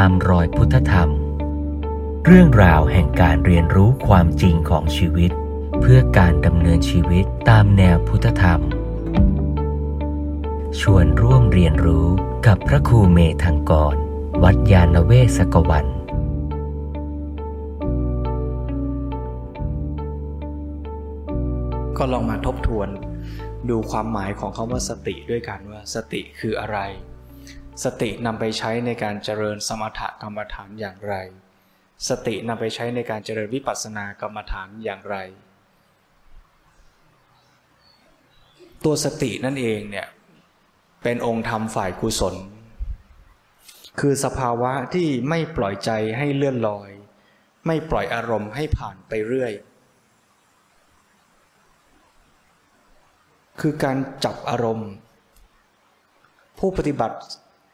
ตามรอยพุทธธรรม เรื่องราวแห่งการเรียนรู้ความจริงของชีวิต เพื่อการดำเนินชีวิตตามแนวพุทธธรรม ชวนร่วมเรียนรู้กับพระครูเมธังกร วัดยาณเวศกวันก็ลองมาทบทวนดูความหมายของคำว่าสติด้วยกันว่าสติคืออะไร สตินำไปใช้ในการเจริญสมถกรรมฐานอย่างไร สตินำไปใช้ในการเจริญวิปัสสนากรรมฐานอย่างไร ตัวสตินั่นเองเนี่ยเป็นองค์ธรรมฝ่ายกุศล คือสภาวะที่ไม่ปล่อยใจให้เลื่อนลอย ไม่ปล่อยอารมณ์ให้ผ่านไปเรื่อย คือการจับอารมณ์ ผู้ปฏิบัติ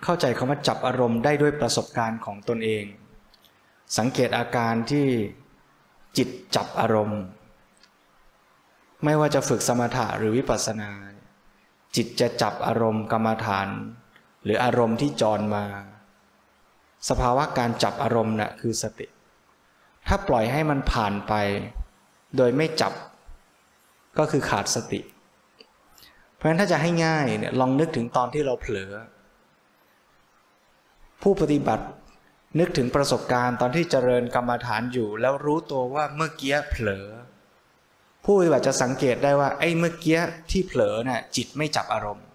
เข้าใจคำว่าจับอารมณ์ได้ด้วยประสบการณ์ของตนเอง สังเกตอาการที่จิตจับอารมณ์ ไม่ว่าจะฝึกสมถะหรือวิปัสสนา จิตจะจับอารมณ์กรรมฐาน หรืออารมณ์ที่จรมา สภาวะการจับอารมณ์นะ่ะคือสติ ถ้าปล่อยให้มันผ่านไป โดยไม่จับก็คือขาดสติ เพราะฉะนั้นถ้าจะให้ง่ายเนี่ยลองนึกถึงตอนที่เราเผลอ ผู้ปฏิบัตินึกถึงประสบการณ์ตอนที่เจริญกรรมฐานอยู่ แล้วรู้ตัวว่าเมื่อกี้เผลอ ผู้ปฏิบัติจะสังเกตได้ว่าไอ้เมื่อกี้ที่เผลอน่ะจิตไม่จับอารมณ์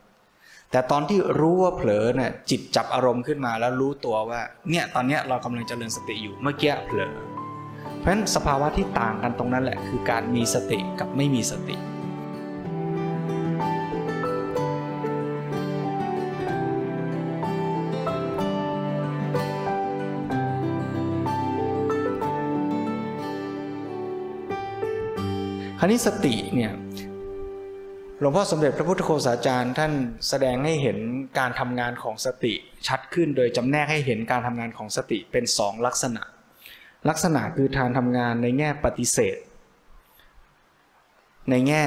แต่ตอนที่รู้ว่าเผลอน่ะจิตจับอารมณ์ขึ้นมาแล้วรู้ตัวว่าเนี่ยตอนเนี้ยเรากำลังเจริญสติอยู่เมื่อกี้เผลอ เพราะฉะนั้นสภาวะที่ต่างกันตรงนั้นแหละคือการมีสติกับไม่มีสติาวนี้สติเนี่ยหลวงพ่อสมเด็จพระพุทธโฆษาจารย์ ท่านแสดงให้เห็นการทำงานของสติชัดขึ้น โดยจำแนกให้เห็นการทำงานของสติเป็นสองลักษณะ ลักษณะคือทางทำงานในแง่ปฏิเสธ ในแง่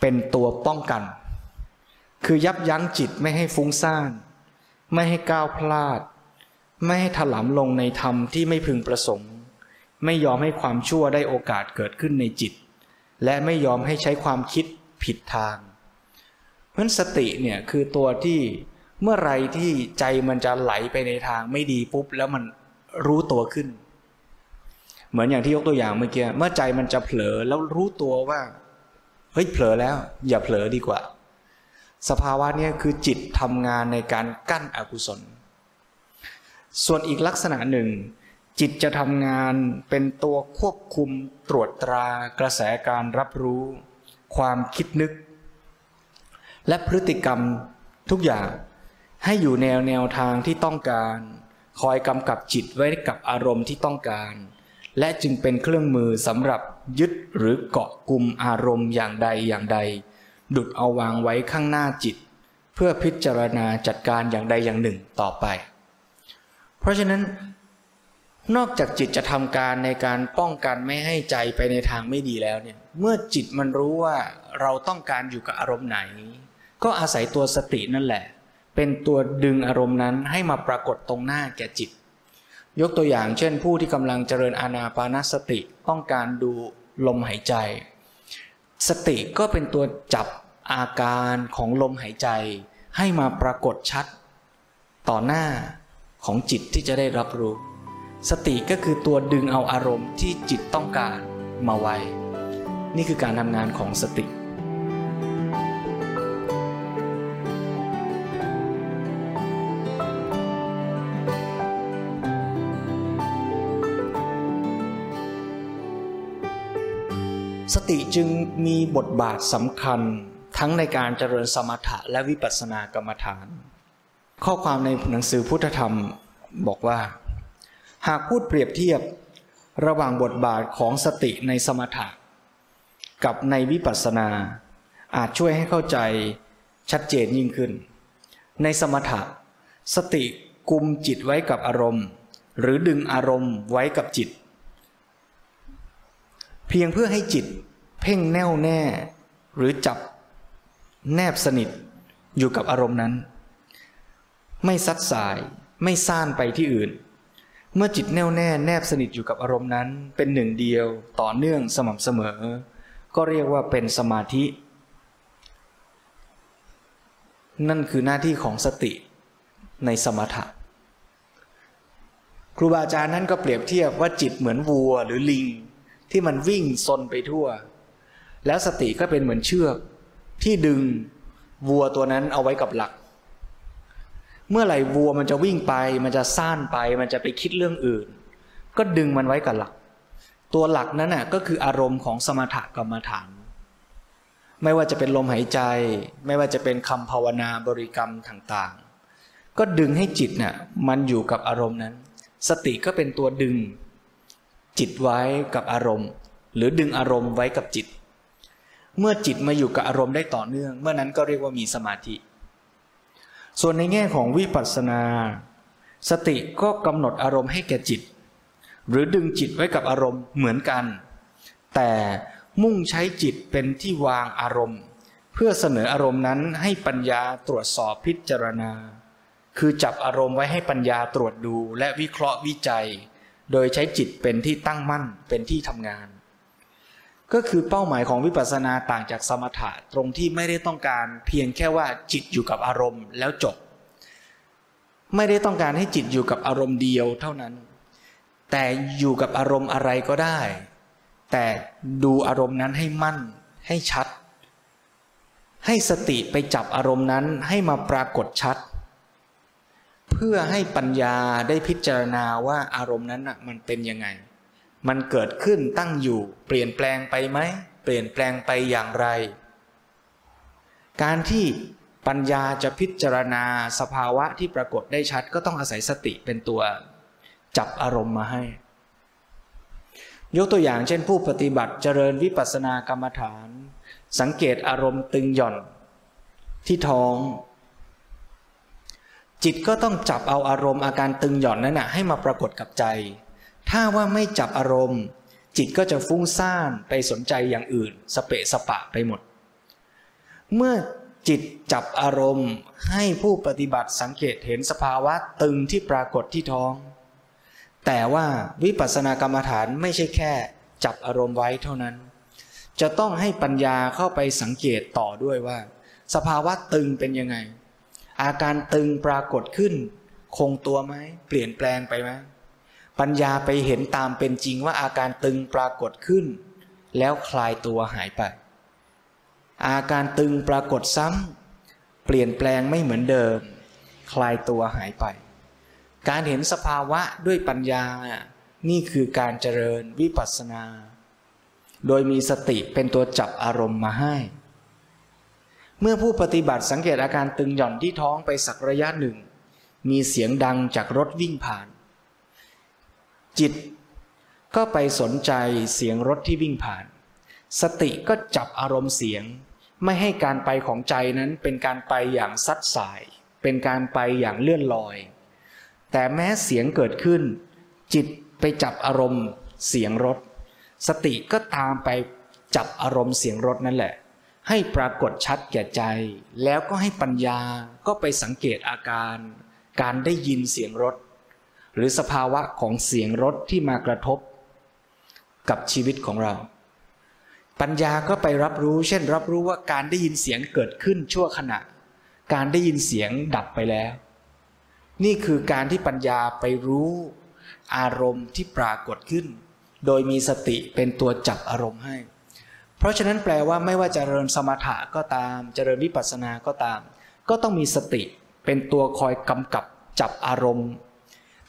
เป็นตัวป้องกัน คือยับยั้งจิตไม่ให้ฟุ้งซ่าน ไม่ให้ก้าวพลาด ไม่ให้ถลำลงในธรรมที่ไม่พึงประสงค์ ไม่ยอมให้ความชั่วได้โอกาสเกิดขึ้นในจิต และไม่ยอมให้ใช้ความคิดผิดทาง เพราะสติเนี่ยคือตัวที่เมื่อไรที่ใจมันจะไหลไปในทางไม่ดีปุ๊บแล้วมันรู้ตัวขึ้น เหมือนอย่างที่ยกตัวอย่างเมื่อกี้เมื่อใจมันจะเผลอแล้วรู้ตัวว่าเฮ้ยเผลอแล้ว อย่าเผลอดีกว่า สภาวะนี้คือจิตทำงานในการกั้นอกุศล ส่วนอีกลักษณะหนึ่ง จิตจะทำงานเป็นตัวควบคุมตรวจตรากระแสการรับรู้ ความคิดนึก และพฤติกรรมทุกอย่าง ให้อยู่แนวแนวทางที่ต้องการ คอยกำกับจิตไว้กับอารมณ์ที่ต้องการ และจึงเป็นเครื่องมือสำหรับยึดหรือเกาะกลุ่มอารมณ์อย่างใดอย่างใด ดุดเอาวางไว้ข้างหน้าจิต เพื่อพิจารณาจัดการอย่างใดอย่างหนึ่งต่อไป เพราะฉะนั้น นอกจากจิตจะทำการในการป้องกันไม่ให้ใจไปในทางไม่ดีแล้วเนี่ยเมื่อจิตมันรู้ว่าเราต้องการอยู่กับอารมณ์ไหน ก็อาศัยตัวสตินั่นแหละ เป็นตัวดึงอารมณ์นั้นให้มาปรากฏตรงหน้าแก่จิต ยกตัวอย่างเช่นผู้ที่กำลังเจริญอานาปานสติต้องการดูลมหายใจ สติก็เป็นตัวจับอาการของลมหายใจ ให้มาปรากฏชัด ต่อหน้าของจิตที่จะได้รับรู้ สติก็คือตัวดึงเอาอารมณ์ที่จิตต้องการมาไว้ นี่คือการทำงานของสติ สติจึงมีบทบาทสำคัญทั้งในการเจริญสมถะและวิปัสสนากรรมฐาน ข้อความในหนังสือพุทธธรรมบอกว่า หากพูดเปรียบเทียบระหว่างบทบาทของสติในสมถะ กับในวิปัสสนา อาจช่วยให้เข้าใจชัดเจนยิ่งขึ้น ในสมถะ สติกุมจิตไว้กับอารมณ์ หรือดึงอารมณ์ไว้กับจิต เพียงเพื่อให้จิตเพ่งแน่วแน่ หรือจับแนบสนิทอยู่กับอารมณ์นั้น ไม่ซัดสายไม่ซ่านไปที่อื่น เมื่อจิตแน่วแน่แนบสนิทอยู่กับอารมณ์นั้น เป็นหนึ่งเดียวต่อเนื่องสม่ำเสมอ ก็เรียกว่าเป็นสมาธิ นั่นคือหน้าที่ของสติในสมถะ ครูบาอาจารย์นั้นก็เปรียบเทียบว่าจิตเหมือนวัวหรือลิง ที่มันวิ่งซนไปทั่ว แล้วสติก็เป็นเหมือนเชือกที่ดึงวัวตัวนั้นเอาไว้กับหลัก เมื่อไหร่วัวมันจะวิ่งไป มันจะซ่านไป มันจะไปคิดเรื่องอื่น ก็ดึงมันไว้กับหลัก ตัวหลักนั้นน่ะก็คืออารมณ์ของสมถกรรมฐาน ไม่ว่าจะเป็นลมหายใจ ไม่ว่าจะเป็นคำภาวนาบริกรรมต่างๆ ก็ดึงให้จิตน่ะมันอยู่กับอารมณ์นั้น สติก็เป็นตัวดึง จิตไว้กับอารมณ์ หรือดึงอารมณ์ไว้กับจิต เมื่อจิตมาอยู่กับอารมณ์ได้ต่อเนื่อง เมื่อนั้นก็เรียกว่ามีสมาธิ ส่วนในแง่ของวิปัสสนา สติก็กำหนดอารมณ์ให้แก่จิต หรือดึงจิตไว้กับอารมณ์เหมือนกัน แต่มุ่งใช้จิตเป็นที่วางอารมณ์ เพื่อเสนออารมณ์นั้นให้ปัญญาตรวจสอบพิจารณา คือจับอารมณ์ไว้ให้ปัญญาตรวจดูและวิเคราะห์วิจัย โดยใช้จิตเป็นที่ตั้งมั่นเป็นที่ทำงาน ก็คือเป้าหมายของวิปัสสนาต่างจากสมถะตรงที่ไม่ได้ต้องการเพียงแค่ว่าจิตอยู่กับอารมณ์แล้วจบ ไม่ได้ต้องการให้จิตอยู่กับอารมณ์เดียวเท่านั้น แต่อยู่กับอารมณ์อะไรก็ได้ แต่ดูอารมณ์นั้นให้มั่นให้ชัด ให้สติไปจับอารมณ์นั้นให้มาปรากฏชัด เพื่อให้ปัญญาได้พิจารณาว่าอารมณ์นั้นมันเป็นยังไง มันเกิดขึ้นตั้งอยู่ เปลี่ยนแปลงไปไหม เปลี่ยนแปลงไปอย่างไร การที่ปัญญาจะพิจารณาสภาวะที่ปรากฏได้ชัด ก็ต้องอาศัยสติเป็นตัวจับอารมณ์มาให้ ยกตัวอย่างเช่นผู้ปฏิบัติเจริญวิปัสสนากรรมฐาน สังเกตอารมณ์ตึงหย่อน ที่ท้อง จิตก็ต้องจับเอาอารมณ์อาการตึงหย่อนนั้นนะให้มาปรากฏกับใจ ถ้าว่าไม่จับอารมณ์ จิตก็จะฟุ้งซ่านไปสนใจอย่างอื่น สเปะสปะไปหมด เมื่อจิตจับอารมณ์ให้ผู้ปฏิบัติสังเกตเห็นสภาวะตึงที่ปรากฏที่ท้อง แต่ว่าวิปัสสนากรรมฐานไม่ใช่แค่จับอารมณ์ไว้เท่านั้น จะต้องให้ปัญญาเข้าไปสังเกตต่อด้วยว่า สภาวะตึงเป็นยังไง อาการตึงปรากฏขึ้น คงตัวไหมเปลี่ยนแปลงไปไหม ปัญญาไปเห็นตามเป็นจริงว่าอาการตึงปรากฏขึ้น แล้วคลายตัวหายไป อาการตึงปรากฏซ้ำเปลี่ยนแปลงไม่เหมือนเดิม คลายตัวหายไป การเห็นสภาวะด้วยปัญญา นี่คือการเจริญวิปัสสนา โดยมีสติเป็นตัวจับอารมณ์มาให้ เมื่อผู้ปฏิบัติสังเกตอาการตึงหย่อนที่ท้องไปสักระยะหนึ่ง มีเสียงดังจากรถวิ่งผ่าน จิตก็ไปสนใจเสียงรถที่วิ่งผ่าน สติก็จับอารมณ์เสียง ไม่ให้การไปของใจนั้นเป็นการไปอย่างซัดสาย เป็นการไปอย่างเลื่อนลอย แต่แม้เสียงเกิดขึ้น จิตไปจับอารมณ์เสียงรถ สติก็ตามไปจับอารมณ์เสียงรถนั่นแหละ ให้ปรากฏชัดแก่ใจ แล้วก็ให้ปัญญาก็ไปสังเกตอาการ การได้ยินเสียงรถ หรือสภาวะของเสียงรถที่มากระทบ กับชีวิตของเรา ปัญญาก็ไปรับรู้ เช่น รับรู้ว่าการได้ยินเสียงเกิดขึ้นชั่วขณะ การได้ยินเสียงดับไปแล้ว นี่คือการที่ปัญญาไปรู้ อารมณ์ที่ปรากฏขึ้น โดยมีสติเป็นตัวจับอารมณ์ให้ เพราะฉะนั้นแปลว่าไม่ว่าจะเจริญสมถะก็ตาม เจริญวิปัสสนาก็ตาม ก็ต้องมีสติเป็นตัวคอยกำกับจับอารมณ์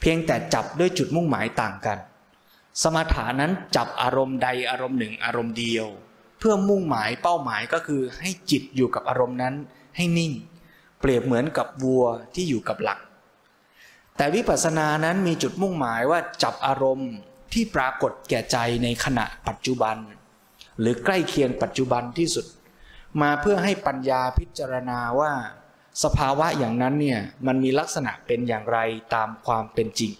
พียงแต่จับด้วยจุดมุ่งหมายต่างกัน สมถานั้นจับอารมณ์ใดอารมณ์หนึ่งอารมณ์เดียว เพื่อมุ่งหมายเป้าหมายก็คือให้จิตอยู่กับอารมณ์นั้นให้นิ่ง เปรียบเหมือนกับวัวที่อยู่กับหลัก แต่วิปัสสนานั้นมีจุดมุ่งหมายว่าจับอารมณ์ที่ปรากฏแก่ใจในขณะปัจจุบัน หรือใกล้เคียงปัจจุบันที่สุด มาเพื่อให้ปัญญาพิจารณาว่า สภาวะอย่างนั้นเนี่ยมันมีลักษณะเป็นอย่างไรตามความเป็นจริง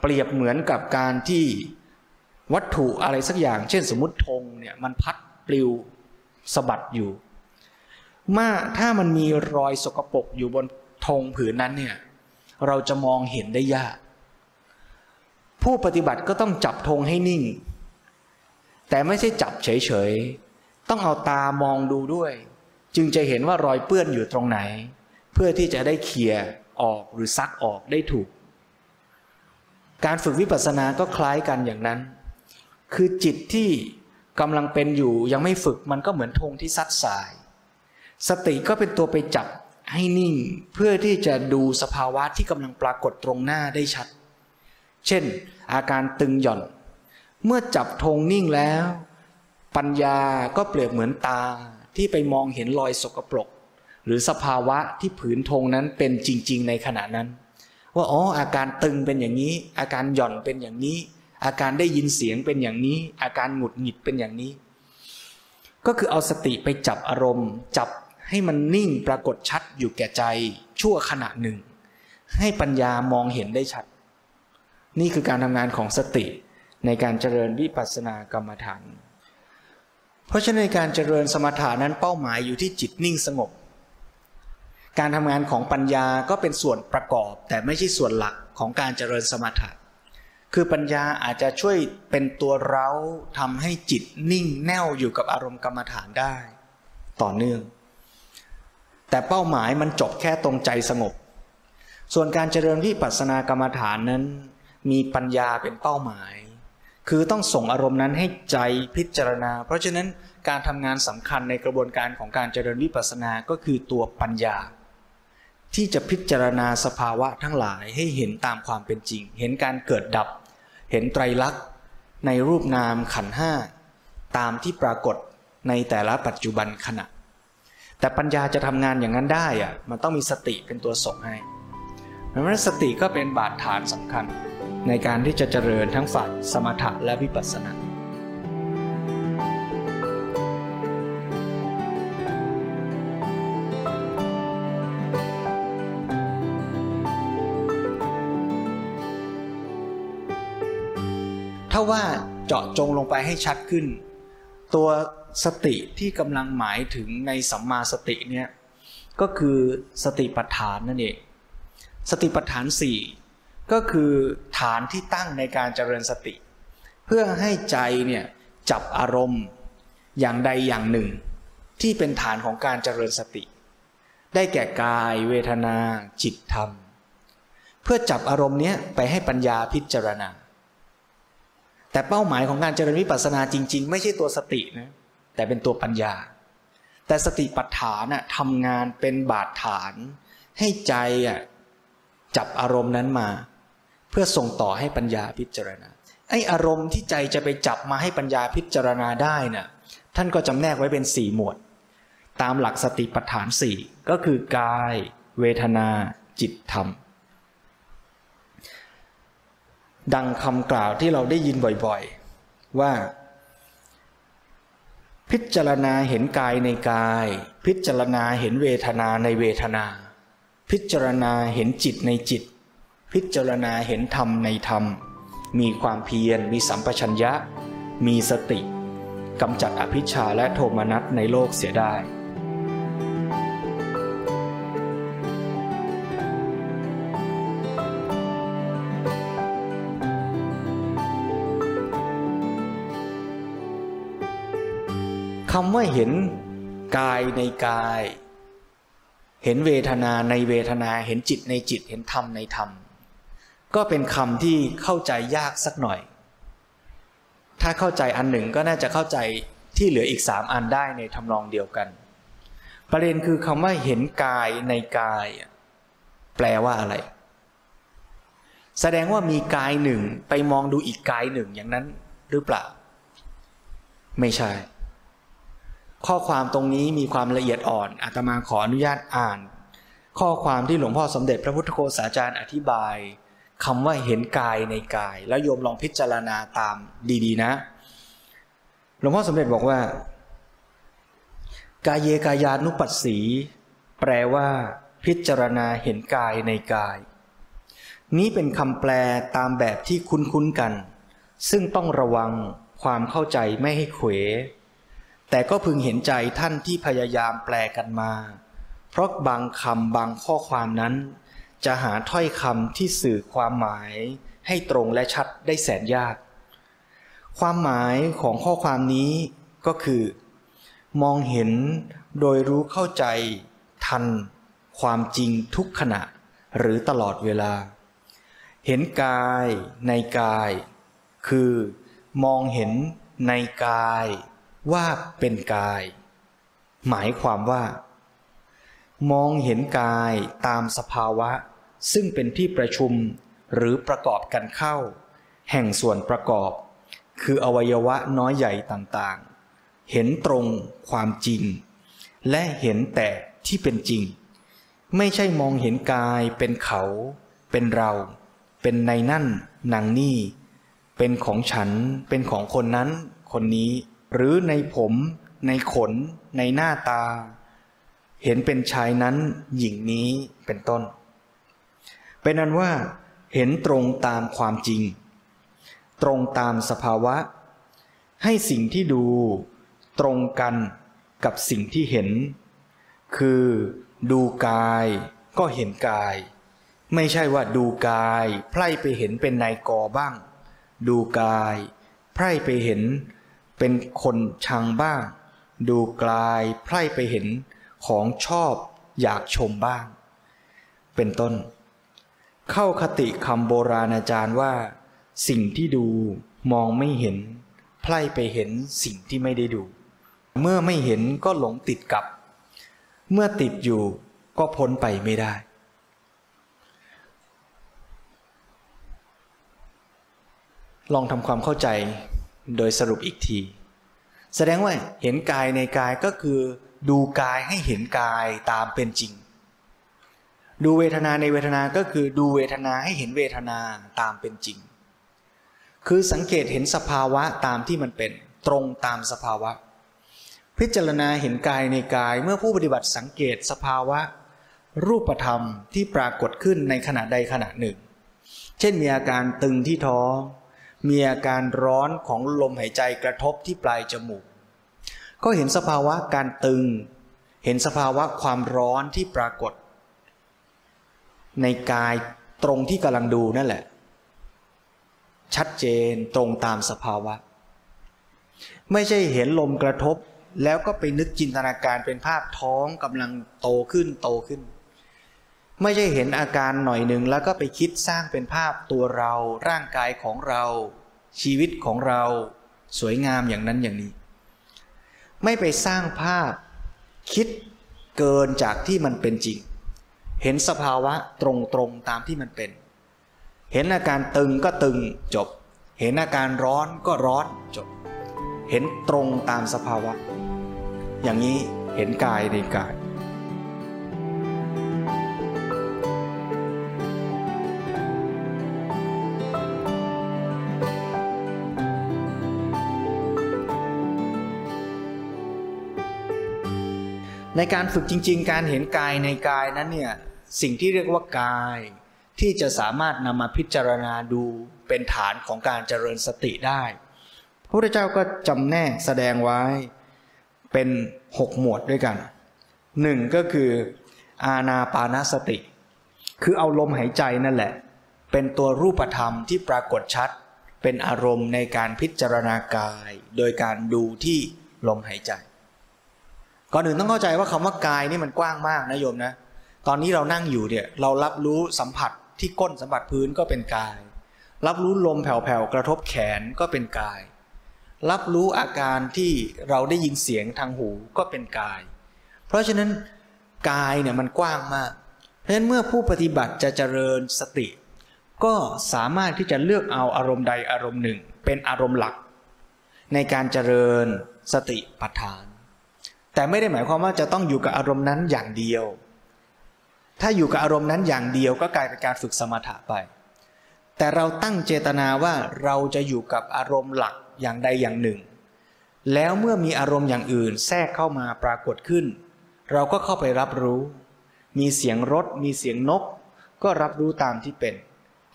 เปรียบเหมือนกับการที่วัตถุอะไรสักอย่าง เช่นสมมติธงเนี่ยมันพัดปลิวสะบัดอยู่มาถ้ามันมีรอยสกปรกอยู่บนธงผืนนั้นเนี่ยเราจะมองเห็นได้ยาก ผู้ปฏิบัติก็ต้องจับธงให้นิ่ง แต่ไม่ใช่จับเฉยๆ ต้องเอาตามองดูด้วย จึงจะเห็นว่ารอยเปื้อนอยู่ตรงไหน เพื่อที่จะได้เคลียร์ออกหรือซักออกได้ถูก การฝึกวิปัสสนาก็คล้ายกันอย่างนั้น คือจิตที่กำลังเป็นอยู่ยังไม่ฝึกมันก็เหมือนธงที่ซัดสาย สติก็เป็นตัวไปจับให้นิ่งเพื่อที่จะดูสภาวะที่กำลังปรากฏตรงหน้าได้ชัด เช่น อาการตึงหย่อน เมื่อจับธงนิ่งแล้ว ปัญญาก็เปรียบเหมือนตา ที่ไปมองเห็นรอยสกปรก หรือสภาวะที่ผืนธงนั้นเป็นจริง ๆ ในขณะนั้น ว่าอ๋ออาการตึงเป็นอย่างนี้ อาการหย่อนเป็นอย่างนี้ อาการได้ยินเสียงเป็นอย่างนี้ อาการหงุดหงิดเป็นอย่างนี้ ก็คือเอาสติไปจับอารมณ์ จับให้มันนิ่งปรากฏชัดอยู่แก่ใจชั่วขณะหนึ่ง ให้ปัญญามองเห็นได้ชัด นี่คือการทำงานของสติในการเจริญวิปัสสนากรรมฐาน เพราะฉะนั้นการเจริญสมถานั้นเป้าหมายอยู่ที่จิตนิ่งสงบ การทำงานของปัญญาก็เป็นส่วนประกอบแต่ไม่ใช่ส่วนหลักของการเจริญสมถะ คือปัญญาอาจจะช่วยเป็นตัวเร้าทำให้จิตนิ่งแน่วอยู่กับอารมณ์กรรมฐานได้ ต่อเนื่อง แต่เป้าหมายมันจบแค่ตรงใจสงบ ส่วนการเจริญวิปัสสนากรรมฐานนั้น มีปัญญาเป็นเป้าหมาย คือต้องส่งอารมณ์นั้นให้ใจพิจารณา เพราะฉะนั้นการทำงานสำคัญในกระบวนการของการเจริญวิปัสสนาก็คือตัวปัญญา ที่จะพิจารณาสภาวะทั้งหลายให้เห็นตามความเป็นจริง เห็นการเกิดดับ เห็นไตรลักษณ์ในรูปนามขันห้าตามที่ปรากฏในแต่ละปัจจุบันขณะ แต่ปัญญาจะทำงานอย่างนั้นได้อะมันต้องมีสติเป็นตัวส่งให้เพราะฉะนั้นสติก็เป็นบาดฐานสำคัญ ในการที่จะเจริญทั้งฝ่ายสมถะและวิปัสสนาถ้าว่าเจาะจงลงไปให้ชัดขึ้น ตัวสติที่กำลังหมายถึงในสัมมาสติเนี่ยก็คือสติปัฏฐานนั่นเองสติปัฏฐานสี่ ก็คือฐานที่ตั้งในการเจริญสติ เพื่อให้ใจเนี่ยจับอารมณ์อย่างใดอย่างหนึ่ง ที่เป็นฐานของการเจริญสติ ได้แก่กาย เวทนา จิตธรรม เพื่อจับอารมณ์เนี้ยไปให้ปัญญาพิจารณา แต่เป้าหมายของการเจริญวิปัสสนาจริง ๆ ไม่ใช่ตัวสตินะแต่เป็นตัวปัญญา แต่สติปัฏฐานน่ะทำงานเป็นบาดฐาน ให้ใจอะจับอารมณ์นั้นมา พื่อส่งต่อให้ปัญญาพิจารณาไออารมณ์ที่ใจจะไปจับมาให้ปัญญาพิจารณาได้น่ะท่านก็จำแนกไว้เป็นสี่หมวด ตามหลักสติปัฏฐานสี่ก็คือกาย เวทนา จิตธรรม ดังคำกล่าวที่เราได้ยินบ่อยๆ ว่า พิจารณาเห็นกายในกาย พิจารณาเห็นเวทนาในเวทนา พิจารณาเห็นจิตในจิต พิจารณาเห็นธรรมในธรรม มีความเพียรมีสัมปชัญญะ มีสติกำจัดอภิชาและโทมนัสในโลกเสียได้คำว่าเห็นกายในกาย เห็นเวทนาในเวทนา เห็นจิตในจิต เห็นธรรมในธรรม ก็เป็นคำที่เข้าใจยากสักหน่อย ถ้าเข้าใจอันหนึ่งก็น่าจะเข้าใจที่เหลืออีกสามอันได้ในทำนองเดียวกัน ประเด็นคือคำว่าเห็นกายในกาย แปลว่าอะไร แสดงว่ามีกายหนึ่งไปมองดูอีกกายหนึ่งอย่างนั้นหรือเปล่า ไม่ใช่ ข้อความตรงนี้มีความละเอียดอ่อนอาตมาขออนุญาตอ่าน ข้อความที่หลวงพ่อสมเด็จพระพุทธโฆษาจารย์อธิบาย คำว่าเห็นกายในกาย แล้วโยมลองพิจารณาตามดี ๆ นะหลวงพ่อสมเด็จบอกว่า กายเยกายานุปัสสี แปลว่า พิจารณาเห็นกายในกาย นี้เป็นคำแปลตามแบบที่คุ้นๆกัน ซึ่งต้องระวังความเข้าใจไม่ให้เขว แต่ก็พึงเห็นใจท่านที่พยายามแปลกันมา เพราะบางคำบางข้อความนั้น จะหาถ้อยคำที่สื่อความหมายให้ตรงและชัดได้แสนยาก ความหมายของข้อความนี้ก็คือ มองเห็นโดยรู้เข้าใจ ทัน ความจริงทุกขณะ หรือตลอดเวลา เห็นกายในกาย คือ มองเห็นในกายว่าเป็นกาย หมายความว่า มองเห็นกายตามสภาวะ ซึ่งเป็นที่ประชุมหรือประกอบกันเข้า แห่งส่วนประกอบ คืออวัยวะน้อยใหญ่ต่างๆ เห็นตรงความจริง และเห็นแต่ที่เป็นจริง ไม่ใช่มองเห็นกายเป็นเขา เป็นเรา เป็นในนั่นนางนี่ เป็นของฉันเป็นของคนนั้น คนนี้ หรือในผม ในขน ในหน้าตา เห็นเป็นชายนั้นหญิงนี้เป็นต้น เป็นนั้นว่าเห็นตรงตามความจริง ตรงตามสภาวะ ให้สิ่งที่ดูตรงกันกับสิ่งที่เห็น คือดูกายก็เห็นกาย ไม่ใช่ว่าดูกายไพร่ไปเห็นเป็นนายกอบ้าง ดูกายไพร่ไปเห็นเป็นคนชังบ้าง ดูกายไพร่ไปเห็นของชอบอยากชมบ้าง เป็นต้น เข้าคติคำโบราณอาจารย์ว่า สิ่งที่ดูมองไม่เห็น ไพร่ไปเห็นสิ่งที่ไม่ได้ดู เมื่อไม่เห็นก็หลงติดกับ เมื่อติดอยู่ก็พ้นไปไม่ได้ ลองทำความเข้าใจโดยสรุปอีกที แสดงว่าเห็นกายในกายก็คือ ดูกายให้เห็นกายตามเป็นจริง ดูเวทนาในเวทนาก็คือดูเวทนาให้เห็นเวทนาตามเป็นจริง คือสังเกตเห็นสภาวะตามที่มันเป็นตรงตามสภาวะ พิจารณาเห็นกายในกายเมื่อผู้ปฏิบัติสังเกตสภาวะ รูปธรรมที่ปรากฏขึ้นในขณะใดขณะหนึ่ง เช่นมีอาการตึงที่ท้อง มีอาการร้อนของลมหายใจกระทบที่ปลายจมูก ก็เห็นสภาวะการตึง เห็นสภาวะความร้อนที่ปรากฏ ในกายตรงที่กำลังดูนั่นแหละ ชัดเจนตรงตามสภาวะ ไม่ใช่เห็นลมกระทบ แล้วก็ไปนึกจินตนาการเป็นภาพท้องกำลังโตขึ้นโตขึ้น ไม่ใช่เห็นอาการหน่อยหนึ่งแล้วก็ไปคิดสร้างเป็นภาพตัวเรา ร่างกายของเรา ชีวิตของเรา สวยงามอย่างนั้นอย่างนี้ ไม่ไปสร้างภาพ คิดเกินจากที่มันเป็นจริง เห็นสภาวะตรงๆตามที่มันเป็น เห็นอาการตึงก็ตึงจบ เห็นอาการร้อนก็ร้อนจบ เห็นตรงตามสภาวะ อย่างนี้เห็นกายในกายในการฝึกจริง ๆ การเห็นกายในกายนั้นเนี่ย สิ่งที่เรียกว่ากาย ที่จะสามารถนำมาพิจารณาดูเป็นฐานของการเจริญสติได้ พระพุทธเจ้าก็จำแนกแสดงไว้เป็นหกหมวดด้วยกันหนึ่งก็คืออาณาปานสติ คือเอาลมหายใจนั่นแหละ เป็นตัวรูปธรรมที่ปรากฏชัด เป็นอารมณ์ในการพิจารณากาย โดยการดูที่ลมหายใจ ก่อนอื่นต้องเข้าใจว่าคำว่ากายนี่มันกว้างมากนะโยมนะ ตอนนี้เรานั่งอยู่เนี่ยเรารับรู้สัมผัสที่ก้นสัมผัสพื้นก็เป็นกาย รับรู้ลมแผ่วๆกระทบแขนก็เป็นกาย รับรู้อาการที่เราได้ยินเสียงทางหูก็เป็นกาย เพราะฉะนั้นกายเนี่ยมันกว้างมาก เพราะฉะนั้นเมื่อผู้ปฏิบัติจะเจริญสติ ก็สามารถที่จะเลือกเอาอารมณ์ใดอารมณ์หนึ่ง เป็นอารมณ์หลัก ในการเจริญสติปัฏฐาน แต่ไม่ได้หมายความว่าจะต้องอยู่กับอารมณ์นั้นอย่างเดียว ถ้าอยู่กับอารมณ์นั้นอย่างเดียวก็กลายเป็นการฝึกสมถะไป แต่เราตั้งเจตนาว่าเราจะอยู่กับอารมณ์หลักอย่างใดอย่างหนึ่ง แล้วเมื่อมีอารมณ์อย่างอื่นแทรกเข้ามาปรากฏขึ้น เราก็เข้าไปรับรู้ มีเสียงรถ มีเสียงนก ก็รับรู้ตามที่เป็น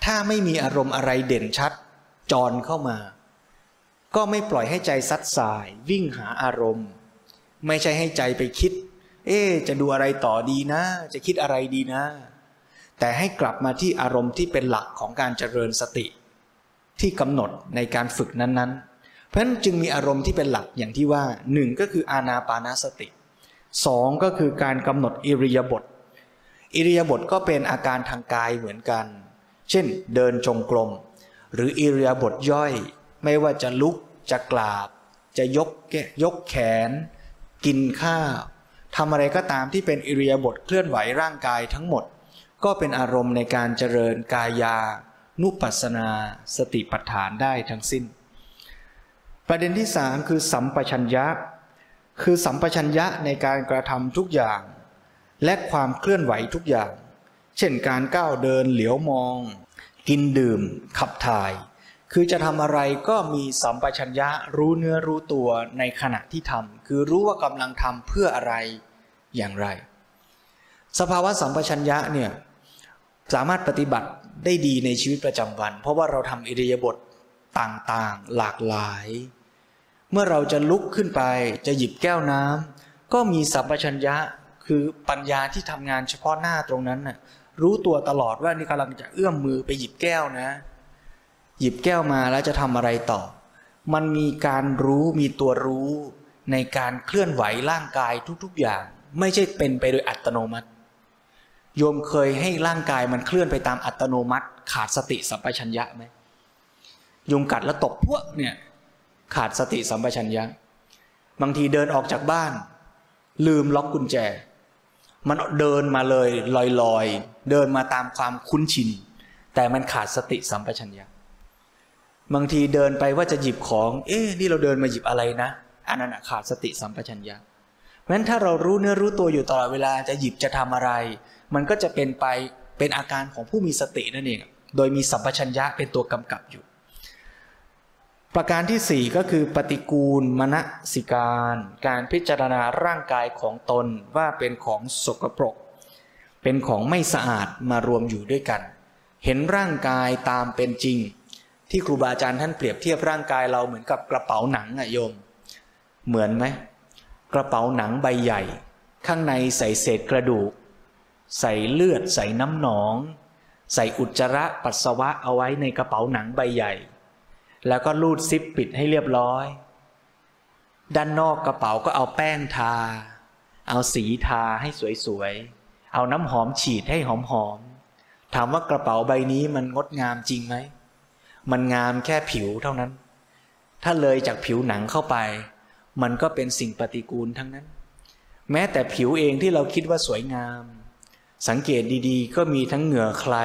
ถ้าไม่มีอารมณ์อะไรเด่นชัด จรเข้ามา ก็ไม่ปล่อยให้ใจซัดสาย วิ่งหาอารมณ์ ไม่ใช่ให้ใจไปคิด เอ๊จะดูอะไรต่อดีนะ จะคิดอะไรดีนะ แต่ให้กลับมาที่อารมณ์ที่เป็นหลักของการเจริญสติ ที่กำหนดในการฝึกนั้นๆ เพราะฉะนั้นจึงมีอารมณ์ที่เป็นหลักอย่างที่ว่าหนึ่งก็คืออานาปานาสติสองก็คือการกำหนดอิริยาบถอิริยาบถก็เป็นอาการทางกายเหมือนกัน เช่น เดินจงกรมหรืออิริยาบถย่อย ไม่ว่าจะลุกจะกราบ จะยกแกยกแขน กินข้าว ทำอะไรก็ตามที่เป็นอิริยาบถเคลื่อนไหวร่างกายทั้งหมด ก็เป็นอารมณ์ในการเจริญกายา นุปัสสนา สติปัฏฐานได้ทั้งสิ้น ประเด็นที่สามคือสัมปชัญญะ คือสัมปชัญญะในการกระทำทุกอย่าง และความเคลื่อนไหวทุกอย่าง เช่นการก้าวเดินเหลียวมอง กินดื่ม ขับถ่าย คือจะทำอะไรก็มีสัมปชัญญะรู้เนื้อรู้ตัวในขณะที่ทำคือรู้ว่ากำลังทำเพื่ออะไรอย่างไร สภาวะสัมปชัญญะเนี่ยสามารถปฏิบัติได้ดีในชีวิตประจำวัน เพราะว่าเราทำอิริยาบถต่างๆ หลากหลาย เมื่อเราจะลุกขึ้นไปจะหยิบแก้วน้ำก็มีสัมปชัญญะคือปัญญาที่ทำงานเฉพาะหน้าตรงนั้นน่ะรู้ตัวตลอดว่านี่กำลังจะเอื้อมมือไปหยิบแก้วนะ หยิบแก้วมาแล้วจะทำอะไรต่อ มันมีการรู้มีตัวรู้ในการเคลื่อนไหวร่างกายทุกๆอย่าง ไม่ใช่เป็นไปโดยอัตโนมัติ โยมเคยให้ร่างกายมันเคลื่อนไปตามอัตโนมัติ ขาดสติสัมปชัญญะไหมยุงกัดแล้วตกพวกเนี่ยขาดสติสัมปชัญญะ บางทีเดินออกจากบ้าน ลืมล็อกกุญแจ มันเดินมาเลยลอยๆ เดินมาตามความคุ้นชิน แต่มันขาดสติสัมปชัญญะ บางทีเดินไปว่าจะหยิบของ เอ๊ะนี่เราเดินมาหยิบอะไรนะ อันนั้นขาดสติสัมปชัญญะเพราะฉะนั้นถ้าเรารู้เนื้อรู้ตัวอยู่ตลอดเวลาจะหยิบจะทำอะไร มันก็จะเป็นไปเป็นอาการของผู้มีสตินั่นเอง โดยมีสัมปชัญญะเป็นตัวกำกับอยู่ ประการที่สี่ก็คือปฏิกูลมณสิการ การพิจารณาร่างกายของตนว่าเป็นของสกปรก เป็นของไม่สะอาดมารวมอยู่ด้วยกัน เห็นร่างกายตามเป็นจริง ที่ครูบาอาจารย์ท่านเปรียบเทียบร่างกายเราเหมือนกับกระเป๋าหนังอะโยม เหมือนไหมกระเป๋าหนังใบใหญ่ ข้างในใส่เศษกระดูก ใส่เลือดใส่น้ำหนอง ใส่อุจจาระปัสสาวะเอาไว้ในกระเป๋าหนังใบใหญ่ แล้วก็ลูดซิปปิดให้เรียบร้อย ด้านนอกกระเป๋าก็เอาแป้งทา เอาสีทาให้สวยๆเอาน้ำหอมฉีดให้หอมๆถามว่ากระเป๋าใบนี้มันงดงามจริงไหม มันงามแค่ผิวเท่านั้น ถ้าเลยจากผิวหนังเข้าไป มันก็เป็นสิ่งปฏิกูลทั้งนั้น แม้แต่ผิวเองที่เราคิดว่าสวยงาม สังเกตดีๆ ก็มีทั้งเหงื่อใคร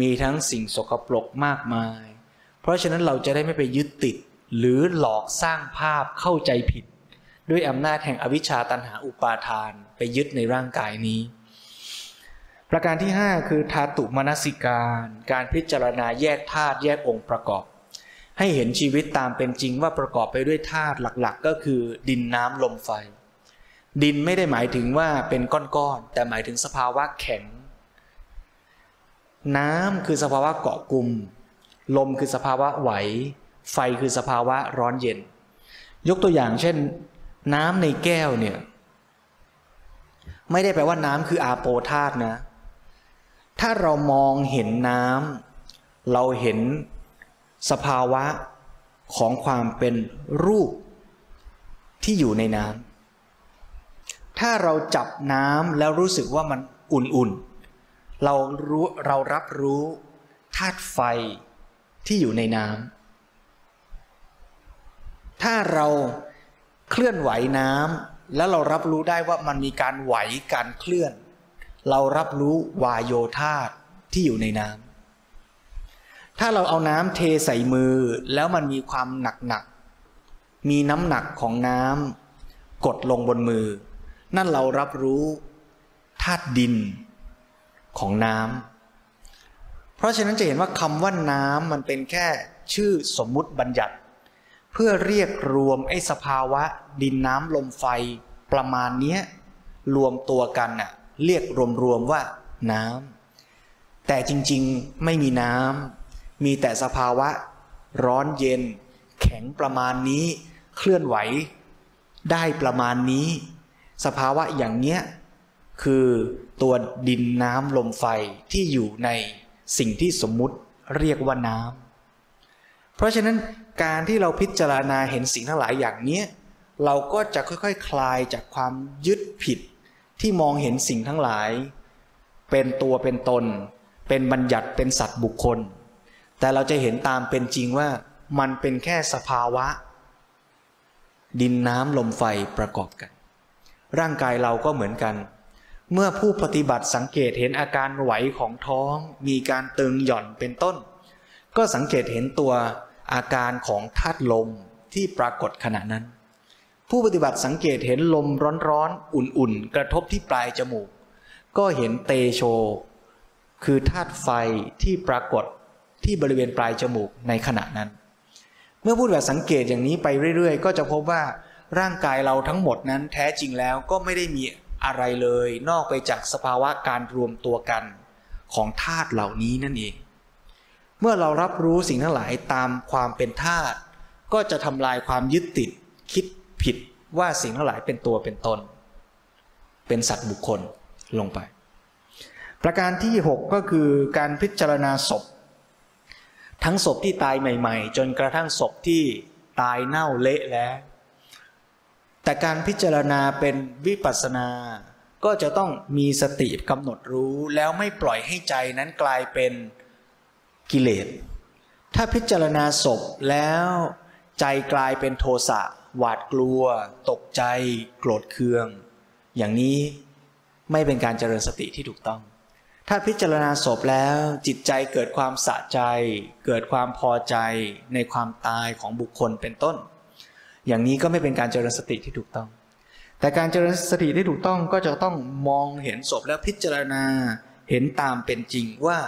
มีทั้งสิ่งสกปรกมากมาย เพราะฉะนั้นเราจะได้ไม่ไปยึดติด หรือหลอกสร้างภาพเข้าใจผิด ด้วยอำนาจแห่งอวิชชาตันหาอุปาทานไปยึดในร่างกายนี้ ประการที่ 5 คือทาตุมนสิการ การพิจารณาแยกธาตุแยกองค์ประกอบ ให้เห็นชีวิตตามเป็นจริงว่าประกอบไปด้วยธาตุหลักๆ ก็คือ ดินน้ำลมไฟ ดินไม่ได้หมายถึงว่าเป็นก้อนๆแต่หมายถึงสภาวะแข็ง น้ำคือสภาวะเกาะกลุ่มลมคือสภาวะไหว ไฟคือสภาวะร้อนเย็น ยกตัวอย่างเช่น น้ำในแก้วเนี่ย ไม่ได้แปลว่าน้ำคืออาโปธาตุนะ ถ้าเรามองเห็นน้ำเราเห็นสภาวะของความเป็นรูปที่อยู่ในน้ำถ้าเราจับน้ำแล้วรู้สึกว่ามันอุ่นๆ เรารู้เรารับรู้ธาตุไฟที่อยู่ในน้ำถ้าเราเคลื่อนไหวน้ำแล้วเรารับรู้ได้ว่ามันมีการไหวการเคลื่อน เรารับรู้วายโยธาตที่อยู่ในน้ำถ้าเราเอาน้ำเทใส่มือแล้วมันมีความหนักหนักมีน้ำหนักของน้ำกดลงบนมือ นั่นเรารับรู้ธาตุดินของน้ำเพราะฉะนั้นจะเห็นว่าคำว่าน้ำมันเป็นแค่ชื่อสมมุติบัญญัติ เพื่อเรียกรวมไอ้สภาวะ ดินน้ำลมไฟประมาณนี้รวมตัวกันน่ะ เรียกรวมๆว่าน้ำแต่จริงๆไม่มีน้ำมีแต่สภาวะ ร้อนเย็น แข็งประมาณนี้ เคลื่อนไหว ได้ประมาณนี้ สภาวะอย่างเนี้ยคือตัวดินน้ำลมไฟที่อยู่ในสิ่งที่สมมุติเรียกว่าน้ำเพราะฉะนั้นการที่เราพิจารณาเห็นสิ่งทั้งหลายอย่างนี้ เราก็จะค่อยๆคคลายจากความยึดผิด ที่มองเห็นสิ่งทั้งหลาย เป็นตัวเป็นตน เป็นบัญญัติเป็นสัตว์บุคคล แต่เราจะเห็นตามเป็นจริงว่ามันเป็นแค่สภาวะ ดินน้ำลมไฟประกอบกัน ร่างกายเราก็เหมือนกัน เมื่อผู้ปฏิบัติสังเกตเห็นอาการไหวของท้อง มีการตึงหย่อนเป็นต้น ก็สังเกตเห็นตัวอาการของธาตุลมที่ปรากฏขณะนั้น ผู้ปฏิบัติสังเกตเห็นลมร้อนๆ อุ่นๆ กระทบที่ปลายจมูก ก็เห็นเตโช คือธาตุไฟที่ปรากฏที่บริเวณปลายจมูกในขณะนั้น เมื่อพูดแบบสังเกตอย่างนี้ไปเรื่อยๆ ก็จะพบว่าร่างกายเราทั้งหมดนั้นแท้จริงแล้วก็ไม่ได้มีอะไรเลย นอกไปจากสภาวะการรวมตัวกันของธาตุเหล่านี้นั่นเอง เมื่อเรารับรู้สิ่งทั้งหลายตามความเป็นธาตุก็จะทำลายความยึดติดคิด ผิดว่าสิ่งทั้งหลายเป็นตัวเป็นตน เป็นสัตว์บุคคลลงไป ประการที่ 6 ก็คือการพิจารณาศพ ทั้งศพที่ตายใหม่ ๆ จนกระทั่งศพที่ตายเน่าเละแล้ว แต่การพิจารณาเป็นวิปัสสนา ก็จะต้องมีสติกำหนดรู้แล้วไม่ปล่อยให้ใจนั้นกลายเป็นกิเลสถ้าพิจารณาศพแล้วใจกลายเป็นโทสะ หวาดกลัว ตกใจ โกรธเคือง อย่างนี้ไม่เป็นการเจริญสติที่ถูกต้อง ถ้าพิจารณาศพแล้วจิตใจเกิดความสะใจ เกิดความพอใจในความตายของบุคคลเป็นต้น อย่างนี้ก็ไม่เป็นการเจริญสติที่ถูกต้อง แต่การเจริญสติที่ถูกต้องก็จะต้องมองเห็นศพแล้วพิจารณาเห็นตามเป็นจริงว่า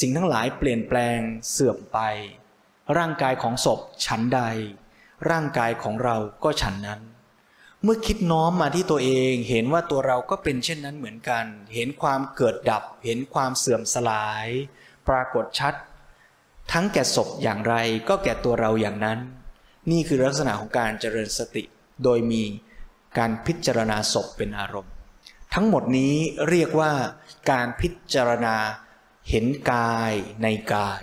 สิ่งทั้งหลายเปลี่ยนแปลงเสื่อมไป ร่างกายของศพฉันใด ร่างกายของเราก็ฉันนั้น เมื่อคิดน้อมมาที่ตัวเองเห็นว่าตัวเราก็เป็นเช่นนั้นเหมือนกัน เห็นความเกิดดับ เห็นความเสื่อมสลาย ปรากฏชัด ทั้งแก่ศพอย่างไรก็แก่ตัวเราอย่างนั้น นี่คือลักษณะของการเจริญสติ โดยมีการพิจารณาศพเป็นอารมณ์ ทั้งหมดนี้เรียกว่าการพิจารณาเห็นกายในกาย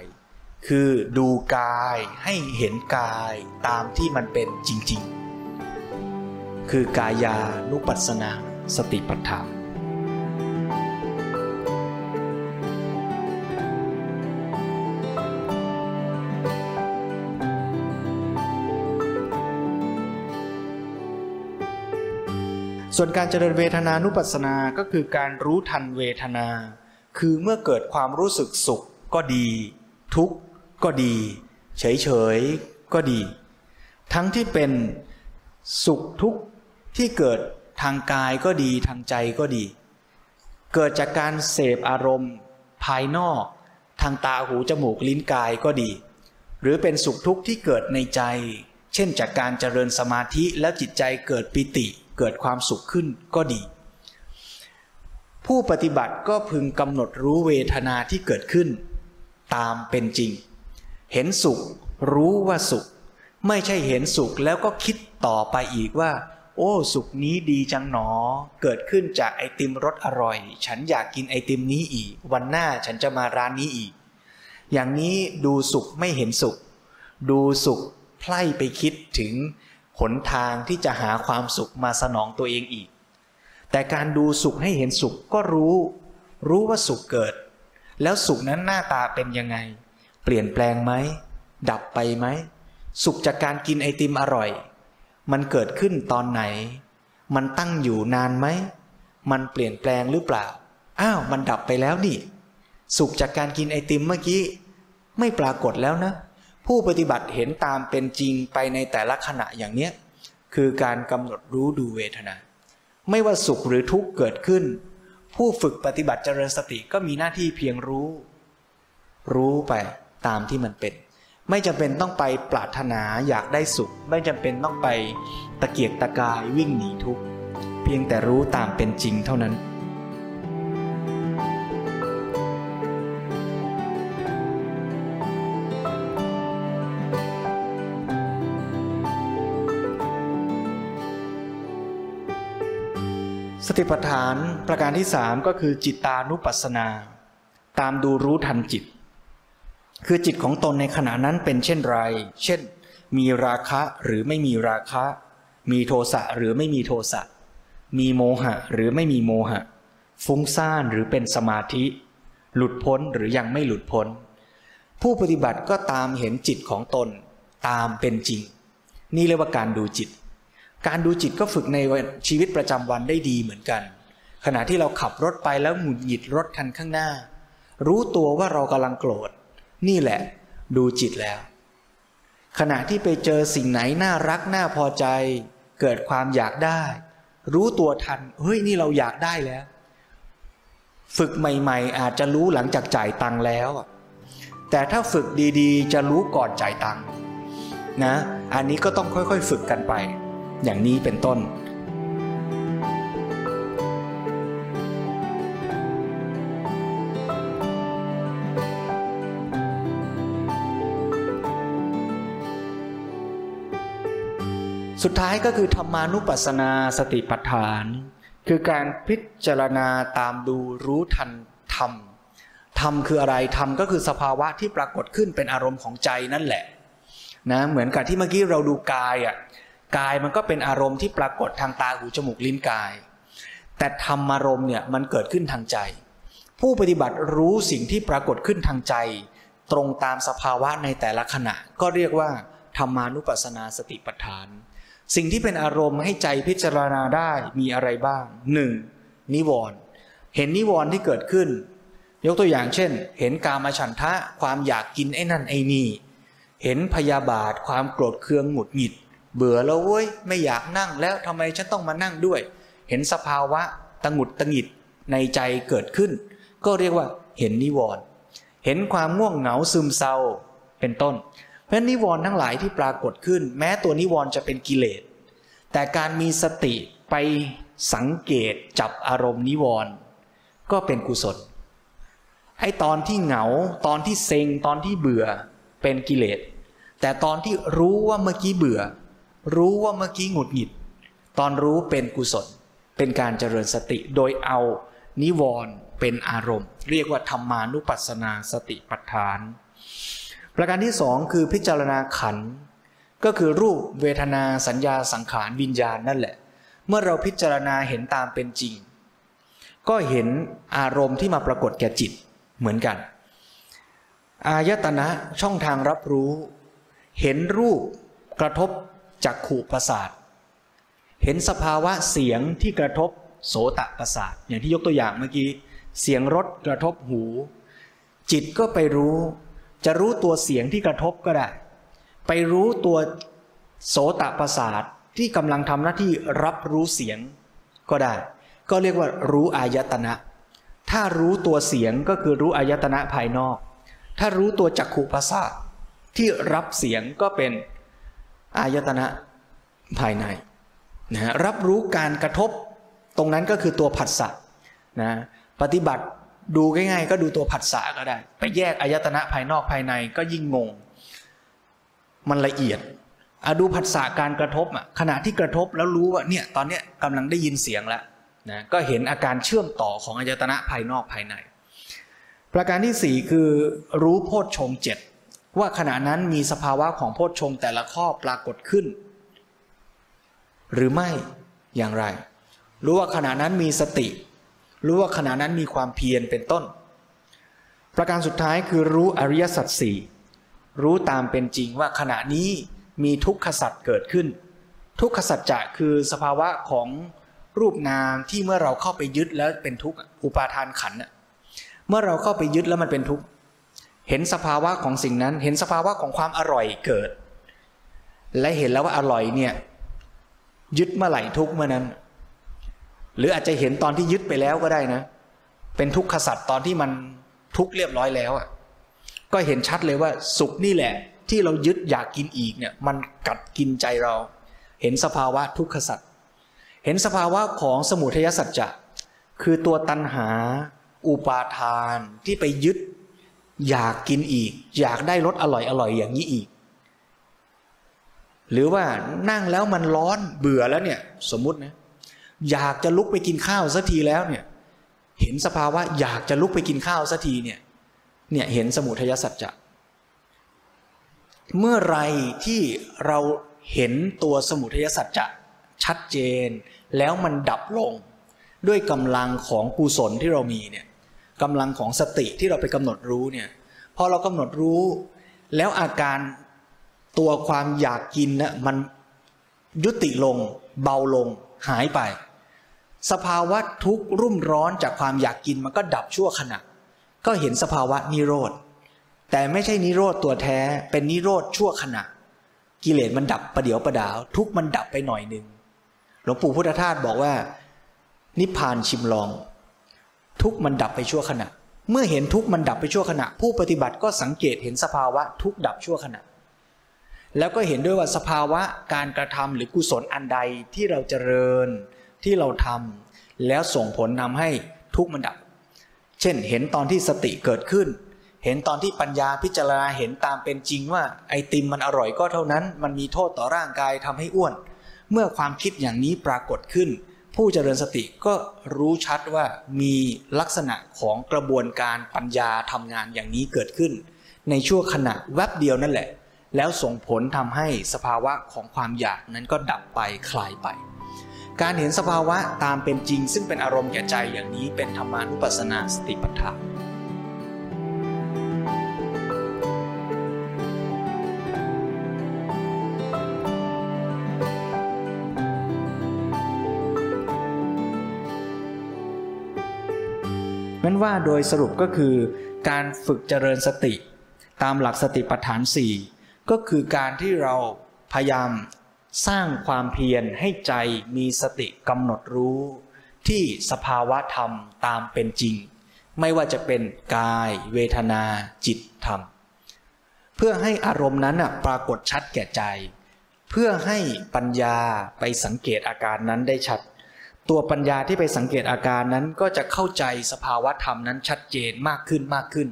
คือดูกายให้เห็นกายตามที่มันเป็นจริง ๆ คือกายานุปัสสนาสติปัฏฐานส่วนการเจริญเวทนานุปัสสนาก็คือการรู้ทันเวทนา คือเมื่อเกิดความรู้สึกสุขก็ดี ทุกข์ ก็ดี เฉยๆก็ดี ทั้งที่เป็นสุขทุกข์ที่เกิดทางกายก็ดีทางใจก็ดี เกิดจากการเสพอารมณ์ ภายนอก ทางตาหูจมูกลิ้นกายก็ดี หรือเป็นสุขทุกข์ที่เกิดในใจ เช่นจากการเจริญสมาธิแล้วจิตใจเกิดปิติเกิดความสุขขึ้นก็ดี ผู้ปฏิบัติก็พึงกำหนดรู้เวทนาที่เกิดขึ้น ตามเป็นจริง เห็นสุข รู้ว่าสุข ไม่ใช่เห็นสุขแล้วก็คิดต่อไปอีกว่า โอ้ สุขนี้ดีจังหนอ เกิดขึ้นจากไอติมรสอร่อย ฉันอยากกินไอติมนี้อีก วันหน้าฉันจะมาร้านนี้อีก อย่างนี้ดูสุขไม่เห็นสุข ดูสุขไพล่ไปคิดถึงหนทางที่จะหาความสุขมาสนองตัวเองอีก แต่การดูสุขให้เห็นสุขก็รู้ รู้ว่าสุขเกิด แล้วสุขนั้นหน้าตาเป็นยังไง เปลี่ยนแปลงไหม ดับไปไหม สุขจากการกินไอติมอร่อย มันเกิดขึ้นตอนไหน มันตั้งอยู่นานไหม มันเปลี่ยนแปลงหรือเปล่า อ้าว มันดับไปแล้วนี่ สุขจากการกินไอติมเมื่อกี้ ไม่ปรากฏแล้วนะ ผู้ปฏิบัติเห็นตามเป็นจริงไปในแต่ละขณะอย่างเนี้ย คือการกำหนดรู้ดูเวทนา ไม่ว่าสุขหรือทุกข์เกิดขึ้น ผู้ฝึกปฏิบัติเจริญสติก็มีหน้าที่เพียงรู้ รู้ไป ตามที่มันเป็น ไม่จำเป็นต้องไปปรารถนาอยากได้สุข ไม่จำเป็นต้องไปตะเกียกตะกายวิ่งหนีทุกข์เพียงแต่รู้ตามเป็นจริงเท่านั้นสติปัฏฐานประการที่สามก็คือจิตตานุปัสสนา ตามดูรู้ทันจิต คือจิตของตนในขณะนั้นเป็นเช่นไร เช่น มีราคะหรือไม่มีราคะ มีโทสะหรือไม่มีโทสะ มีโมหะหรือไม่มีโมหะ ฟุ้งซ่านหรือเป็นสมาธิ หลุดพ้นหรือยังไม่หลุดพ้น ผู้ปฏิบัติก็ตามเห็นจิตของตน ตามเป็นจริง นี่เรียกว่าการดูจิต การดูจิตก็ฝึกในชีวิตประจำวันได้ดีเหมือนกัน ขณะที่เราขับรถไปแล้วหงุดหงิดรถคันข้างหน้า รู้ตัวว่าเรากำลังโกรธ นี่แหละ ดูจิตแล้ว ขณะที่ไปเจอสิ่งไหนน่ารักน่าพอใจ เกิดความอยากได้ รู้ตัวทันเฮ้ยนี่เราอยากได้แล้ว ฝึกใหม่ๆ อาจจะรู้หลังจากจ่ายตังค์แล้ว แต่ถ้าฝึกดีๆ จะรู้ก่อนจ่ายตังค์นะ อันนี้ก็ต้องค่อยๆ ฝึกกันไป อย่างนี้เป็นต้น สุดท้ายก็คือธรรมานุปัสสนาสติปัฏฐาน คือการพิจารณาตามดูรู้ทันธรรมธรรมคืออะไรธรรมก็คือสภาวะที่ปรากฏขึ้นเป็นอารมณ์ของใจนั่นแหละนะเหมือนกับที่เมื่อกี้เราดูกายอะกายมันก็เป็นอารมณ์ที่ปรากฏทางตาหูจมูกลิ้นกาย แต่ธรรมารมณ์เนี่ยมันเกิดขึ้นทางใจ ผู้ปฏิบัติรู้สิ่งที่ปรากฏขึ้นทางใจ ตรงตามสภาวะในแต่ละขณะ ก็เรียกว่าธรรมานุปัสสนาสติปัฏฐาน สิ่งที่เป็นอารมณ์ให้ใจพิจารณาได้มีอะไรบ้างหนึ่งนิวรณ์เห็นนิวรณ์ที่เกิดขึ้น ยกตัวอย่างเช่น เห็นกามฉันทะความอยากกินไอ้นั่นไอ้นี่ เห็นพยาบาทความโกรธเคืองหงุดหงิด เบื่อแล้วเว้ยไม่อยากนั่งแล้วทำไมฉันต้องมานั่งด้วย เห็นสภาวะตงุดตงิดในใจเกิดขึ้น ก็เรียกว่าเห็นนิวรณ์เห็นความง่วงเหงาซึมเศร้าเป็นต้น เพราะนิวรณ์ทั้งหลายที่ปรากฏขึ้น แม้ตัวนิวรณ์จะเป็นกิเลส แต่การมีสติไปสังเกตจับอารมณ์นิวรณ์ก็เป็นกุศล ไอ้ตอนที่เหงาตอนที่เซ็งตอนที่เบื่อเป็นกิเลส แต่ตอนที่รู้ว่าเมื่อกี้เบื่อ รู้ว่าเมื่อกี้หงุดหงิด ตอนรู้เป็นกุศล เป็นการเจริญสติโดยเอานิวรณ์เป็นอารมณ์ เรียกว่าธรรมานุปัสสนาสติปัฏฐาน ประการที่สองคือพิจารณาขัน ก็คือรูปเวทนาสัญญาสังขารวิญญาณนั่นแหละ เมื่อเราพิจารณาเห็นตามเป็นจริง ก็เห็นอารมณ์ที่มาปรากฏแก่จิตเหมือนกัน อายตนะช่องทางรับรู้ เห็นรูปกระทบจักขู่ประสาท เห็นสภาวะเสียงที่กระทบโสตประสาท อย่างที่ยกตัวอย่างเมื่อกี้ เสียงรถกระทบหู จิตก็ไปรู้ จะรู้ตัวเสียงที่กระทบก็ได้ ไปรู้ตัวโสตประสาทที่กำลังทำหน้าที่รับรู้เสียงก็ได้ ก็เรียกว่ารู้อายตนะ ถ้ารู้ตัวเสียงก็คือรู้อายตนะภายนอก ถ้ารู้ตัวจักขุประสาทที่รับเสียงก็เป็นอายตนะภายในนะรับรู้การกระทบตรงนั้นก็คือตัวผัสสะนะปฏิบัติ ดูง่ายๆก็ดูตัวผัสสะก็ได้ ไปแยกอายตนะภายนอกภายในก็ยิ่งงง มันละเอียดอดูผัสสะการกระทบอะขณะที่กระทบแล้วรู้ว่าเนี่ยตอนเนี้ยกำลังได้ยินเสียงแล้วนะก็เห็นอาการเชื่อมต่อของอายตนะภายนอกภายใน ประการที่สี่คือรู้โพชฌงเจ็ดว่าขณะนั้นมีสภาวะของโพชฌงแต่ละข้อปรากฏขึ้น หรือไม่อย่างไร รู้ว่าขณะนั้นมีสติ รู้ว่าขณะนั้นมีความเพียรเป็นต้น ประการสุดท้ายคือรู้อริยสัจสี่รู้ตามเป็นจริงว่าขณะนี้มีทุกขสัจเกิดขึ้น ทุกขสัจจะคือสภาวะของรูปนามที่เมื่อเราเข้าไปยึดแล้วเป็นทุกข์อุปาทานขันเมื่อเราเข้าไปยึดแล้วมันเป็นทุกข์เห็นสภาวะของสิ่งนั้น เห็นสภาวะของความอร่อยเกิด และเห็นแล้วว่าอร่อยเนี่ยยึดเมื่อไหร่ทุกเมื่อนั้น หรืออาจจะเห็นตอนที่ยึดไปแล้วก็ได้นะ เป็นทุกขสัตว์ตอนที่มันทุกเรียบร้อยแล้วอะก็เห็นชัดเลยว่าสุขนี่แหละ ที่เรายึดอยากกินอีกเนี่ย มันกัดกินใจเรา เห็นสภาวะทุกขสัตว์เห็นสภาวะของสมุทัยสัจจะคือตัวตัณหา อุปาทานที่ไปยึด อยากกินอีก อยากได้รสอร่อยอร่อยอย่างนี้อีก หรือว่านั่งแล้วมันร้อนเบื่อแล้วเนี่ย สมมตินะ อยากจะลุกไปกินข้าวสักทีแล้วเนี่ย เห็นสภาวะอยากจะลุกไปกินข้าวสักทีเนี่ย เนี่ยเห็นสมุทัยสัจจะ เมื่อไรที่เราเห็นตัวสมุทัยสัจจะชัดเจน แล้วมันดับลง ด้วยกำลังของกุศลที่เรามีเนี่ยกำลังของสติที่เราไปกำหนดรู้เนี่ยพอเรากำหนดรู้ แล้วอาการตัวความอยากกินนะมันยุติลง เบาลงหายไป สภาวะทุกข์รุ่มร้อนจากความอยากกินมันก็ดับชั่วขณะ ก็เห็นสภาวะนิโรธ แต่ไม่ใช่นิโรธตัวแท้เป็นนิโรธชั่วขณะ กิเลสมันดับประเดี๋ยวประดาว ทุกมันดับไปหน่อยหนึ่งหลวงปู่พุทธทาสบอกว่า นิพพานชิมลอง ทุกมันดับไปชั่วขณะ เมื่อเห็นทุกมันดับไปชั่วขณะ ผู้ปฏิบัติก็สังเกตเห็นสภาวะทุกดับชั่วขณะ แล้วก็เห็นด้วยว่าสภาวะการกระทำหรือกุศลอันใดที่เราเจริญ ที่เราทำแล้วส่งผลทาให้ทุกมันดับ เช่น เห็นตอนที่สติเกิดขึ้น เห็นตอนที่ปัญญาพิจารณาเห็นตามเป็นจริงว่าไอติมมันอร่อยก็เท่านั้น มันมีโทษต่อร่างกายทำให้อ้วน เมื่อความคิดอย่างนี้ปรากฏขึ้น ผู้เจริญสติก็รู้ชัดว่ามีลักษณะของกระบวนการปัญญาทำงานอย่างนี้เกิดขึ้น ในช่วงขณะแวบเดียวนั่นแหละแล้วส่งผลทำให้สภาวะของความอยากนั้นก็ดับไปคลายไป การเห็นสภาวะตามเป็นจริง ซึ่งเป็นอารมณ์แก่ใจอย่างนี้เป็นธรรมานุปัสสนาสติปัฏฐานนั้นว่าโดยสรุปก็คือ การฝึกเจริญสติ ตามหลักสติปัฏฐานสี่ก็คือการที่เราพยายาม สร้างความเพียรให้ใจมีสติกำหนดรู้ ที่สภาวะธรรมตามเป็นจริง ไม่ว่าจะเป็นกาย เวทนา จิตธรรม เพื่อให้อารมณ์นั้นปรากฏชัดแก่ใจ เพื่อให้ปัญญาไปสังเกตอาการนั้นได้ชัด ตัวปัญญาที่ไปสังเกตอาการนั้นก็จะเข้าใจสภาวะธรรมนั้นชัดเจนมากขึ้นมากขึ้น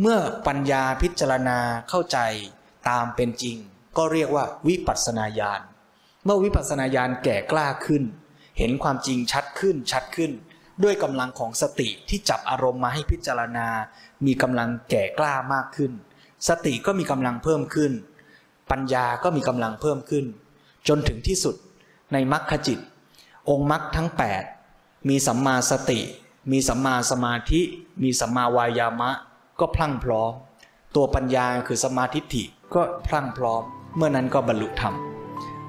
เมื่อปัญญาพิจารณาเข้าใจตามเป็นจริง ก็เรียกว่าวิปัสสนาญาณ เมื่อวิปัสสนาญาณแก่กล้าขึ้น เห็นความจริงชัดขึ้นชัดขึ้น ด้วยกำลังของสติที่จับอารมณ์มาให้พิจารณา มีกำลังแก่กล้ามากขึ้น สติก็มีกำลังเพิ่มขึ้น ปัญญาก็มีกำลังเพิ่มขึ้น จนถึงที่สุดในมรรคจิต องค์มรรคทั้ง 8 มีสัมมาสติ มีสัมมาสมาธิ มีสัมมาวายามะ ก็พลั่งพร้อม ตัวปัญญาคือสมาธิฐิก็พลั่งพร้อม เมื่อนั้นก็บรรลุธรรม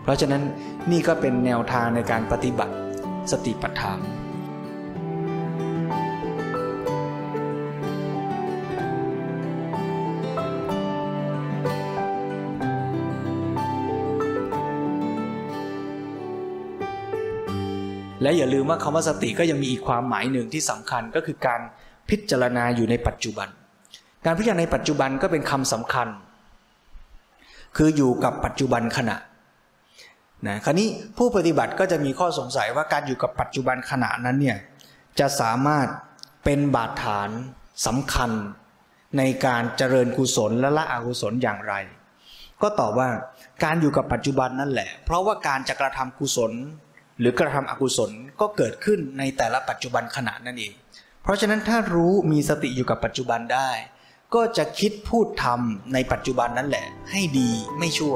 เพราะฉะนั้นนี่ก็เป็นแนวทางในการปฏิบัติสติปัฏฐานและอย่าลืมว่าคำว่าสติก็ยังมีอีกความหมายหนึ่งที่สำคัญก็คือการพิจารณาอยู่ในปัจจุบัน การพิจารณาในปัจจุบันก็เป็นคำสำคัญ คืออยู่กับปัจจุบันขณะนะคราวนี้ผู้ปฏิบัติก็จะมีข้อสงสัยว่าการอยู่กับปัจจุบันขณะนั้นเนี่ยจะสามารถเป็นบาดฐานสำคัญในการเจริญกุศลและละอกุศลอย่างไร ก็ตอบว่าการอยู่กับปัจจุบันนั่นแหละ เพราะว่าการจะกระทำกุศล หรือกระทำอกุศลก็เกิดขึ้นในแต่ละปัจจุบันขณะนั่นเอง เพราะฉะนั้นถ้ารู้มีสติอยู่กับปัจจุบันได้ ก็จะคิดพูดทำในปัจจุบันนั้นแหละ ให้ดีไม่ชั่ว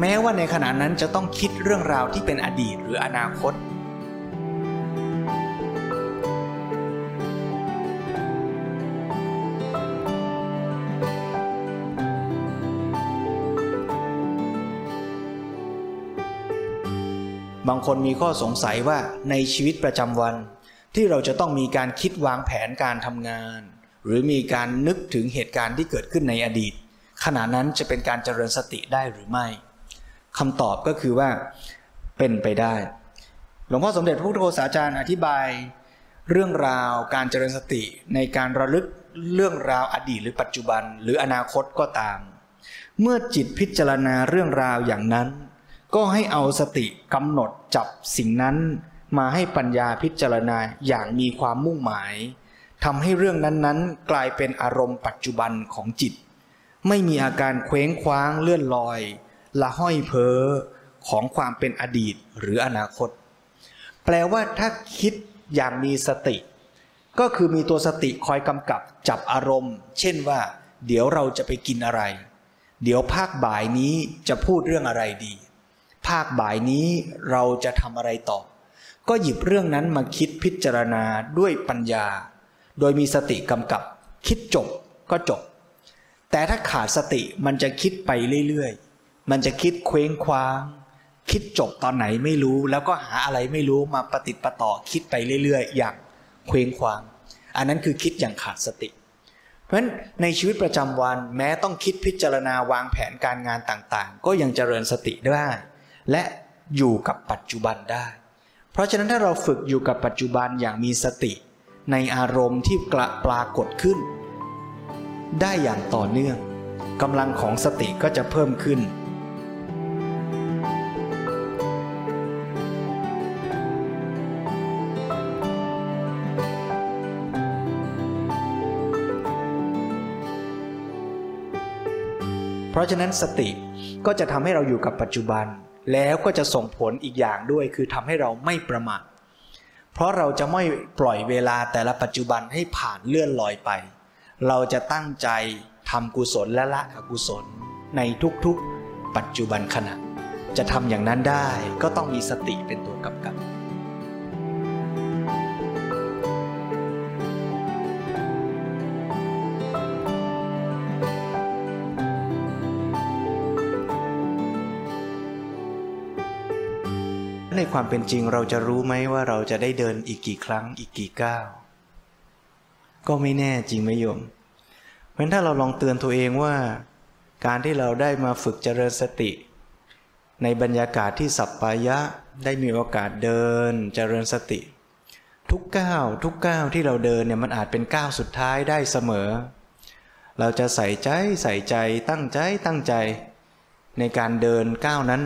แม้ว่าในขณะนั้นจะต้องคิดเรื่องราวที่เป็นอดีตหรืออนาคต บางคนมีข้อสงสัยว่าในชีวิตประจำวัน ที่เราจะต้องมีการคิดวางแผนการทำงาน หรือมีการนึกถึงเหตุการณ์ที่เกิดขึ้นในอดีต ขณะนั้นจะเป็นการเจริญสติได้หรือไม่คำตอบก็คือว่าเป็นไปได้ หลวงพ่อสมเด็จพระพุทธโฆษาจารย์อธิบาย เรื่องราวการเจริญสติในการระลึกเรื่องราวอดีตหรือปัจจุบันหรืออนาคตก็ตาม เมื่อจิตพิจารณาเรื่องราวอย่างนั้น ก็ให้เอาสติกำหนดจับสิ่งนั้น มาให้ปัญญาพิจารณาอย่างมีความมุ่งหมาย ทำให้เรื่องนั้นๆ กลายเป็นอารมณ์ปัจจุบันของจิต ไม่มีอาการเคว้งคว้างเลื่อนลอย ละห้อยเพ้อของความเป็นอดีตหรืออนาคต แปลว่าถ้าคิดอย่างมีสติ ก็คือมีตัวสติคอยกำกับจับอารมณ์ เช่นว่า เดี๋ยวเราจะไปกินอะไร เดี๋ยวภาคบ่ายนี้จะพูดเรื่องอะไรดี ภาคบ่ายนี้เราจะทำอะไรต่อ ก็หยิบเรื่องนั้นมาคิดพิจารณาด้วยปัญญา โดยมีสติกำกับ คิดจบก็จบ แต่ถ้าขาดสติมันจะคิดไปเรื่อยๆ มันจะคิดเคว้งคว้าง คิดจบตอนไหนไม่รู้แล้วก็หาอะไรไม่รู้มาปฏิติประต่อคิดไปเรื่อยๆ อย่างเคว้งคว้าง อันนั้นคือคิดอย่างขาดสติ เพราะฉะนั้นในชีวิตประจำวันแม้ต้องคิดพิจารณาวางแผนการงานต่างๆ ก็ยังเจริญสติได้ และอยู่กับปัจจุบันได้ เพราะฉะนั้นถ้าเราฝึกอยู่กับปัจจุบันอย่างมีสติ ในอารมณ์ที่กระปรากฏขึ้น ได้อย่างต่อเนื่องกำลังของสติก็จะเพิ่มขึ้น เพราะฉะนั้นสติก็จะทำให้เราอยู่กับปัจจุบัน แล้วก็จะส่งผลอีกอย่างด้วยคือทำให้เราไม่ประมาท เพราะเราจะไม่ปล่อยเวลาแต่ละปัจจุบันให้ผ่านเลื่อนลอยไป เราจะตั้งใจทำกุศลและละอกุศล ในทุกๆ ปัจจุบันขณะ จะทำอย่างนั้นได้ก็ต้องมีสติเป็นตัวกำกับ ความเป็นจริงเราจะรู้ไหมว่าเราจะได้เดินอีกกี่ครั้งอีกกี่ก้าวก็ไม่แน่จริงไหมโยม เพราะถ้าเราลองเตือนตัวเองว่า การที่เราได้มาฝึกเจริญสติ ในบรรยากาศที่สัปปายะได้มีโอกาสเดินเจริญสติ ทุกก้าวทุกก้าวที่เราเดินเนี่ยมันอาจเป็นก้าวสุดท้ายได้เสมอ เราจะใส่ใจใส่ใจตั้งใจตั้งใจ ในการเดินก้าวนั้น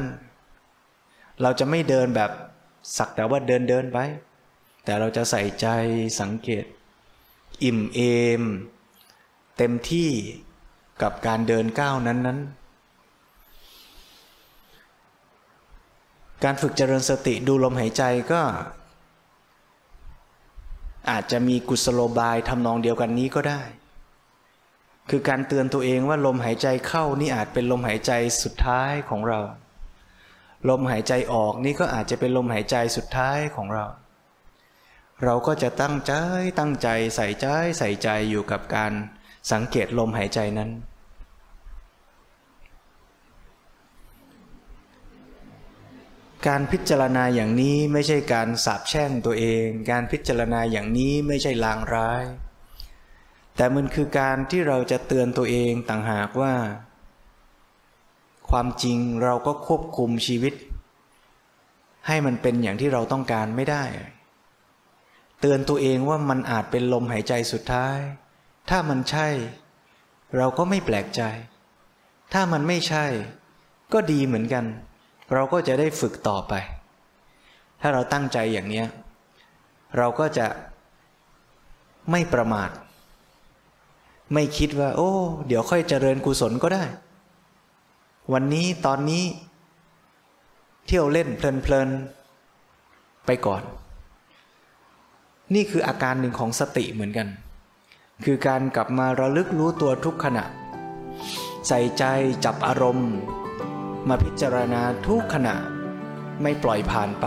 เราจะไม่เดินแบบสักแต่ว่าเดินเดินไป แต่เราจะใส่ใจสังเกต อิ่มเอม เต็มที่กับการเดินก้าวนั้นนั้นการฝึกเจริญสติดูลมหายใจก็ อาจจะมีกุศโลบายทำนองเดียวกันนี้ก็ได้ คือการเตือนตัวเองว่าลมหายใจเข้านี่อาจเป็นลมหายใจสุดท้ายของเรา ลมหายใจออกนี่ก็อาจจะเป็นลมหายใจสุดท้ายของเรา เราก็จะตั้งใจตั้งใจใส่ใจใส่ใจอยู่กับการสังเกตลมหายใจนั้น การพิจารณาอย่างนี้ไม่ใช่การสาบแช่งตัวเอง การพิจารณาอย่างนี้ไม่ใช่ลางร้าย แต่มันคือการที่เราจะเตือนตัวเองต่างหากว่า ความจริงเราก็ควบคุมชีวิต ให้มันเป็นอย่างที่เราต้องการไม่ได้ เตือนตัวเองว่ามันอาจเป็นลมหายใจสุดท้าย ถ้ามันใช่ เราก็ไม่แปลกใจ ถ้ามันไม่ใช่ ก็ดีเหมือนกัน เราก็จะได้ฝึกต่อไป ถ้าเราตั้งใจอย่างนี้เราก็จะไม่ประมาท ไม่คิดว่า โอ้ เดี๋ยวค่อยเจริญกุศลก็ได้ วันนี้ตอนนี้ เที่ยวเล่นเพลินๆไปก่อน นี่คืออาการหนึ่งของสติเหมือนกัน คือการกลับมาระลึกรู้ตัวทุกขณะ ใส่ใจจับอารมณ์ มาพิจารณาทุกขณะ ไม่ปล่อยผ่านไป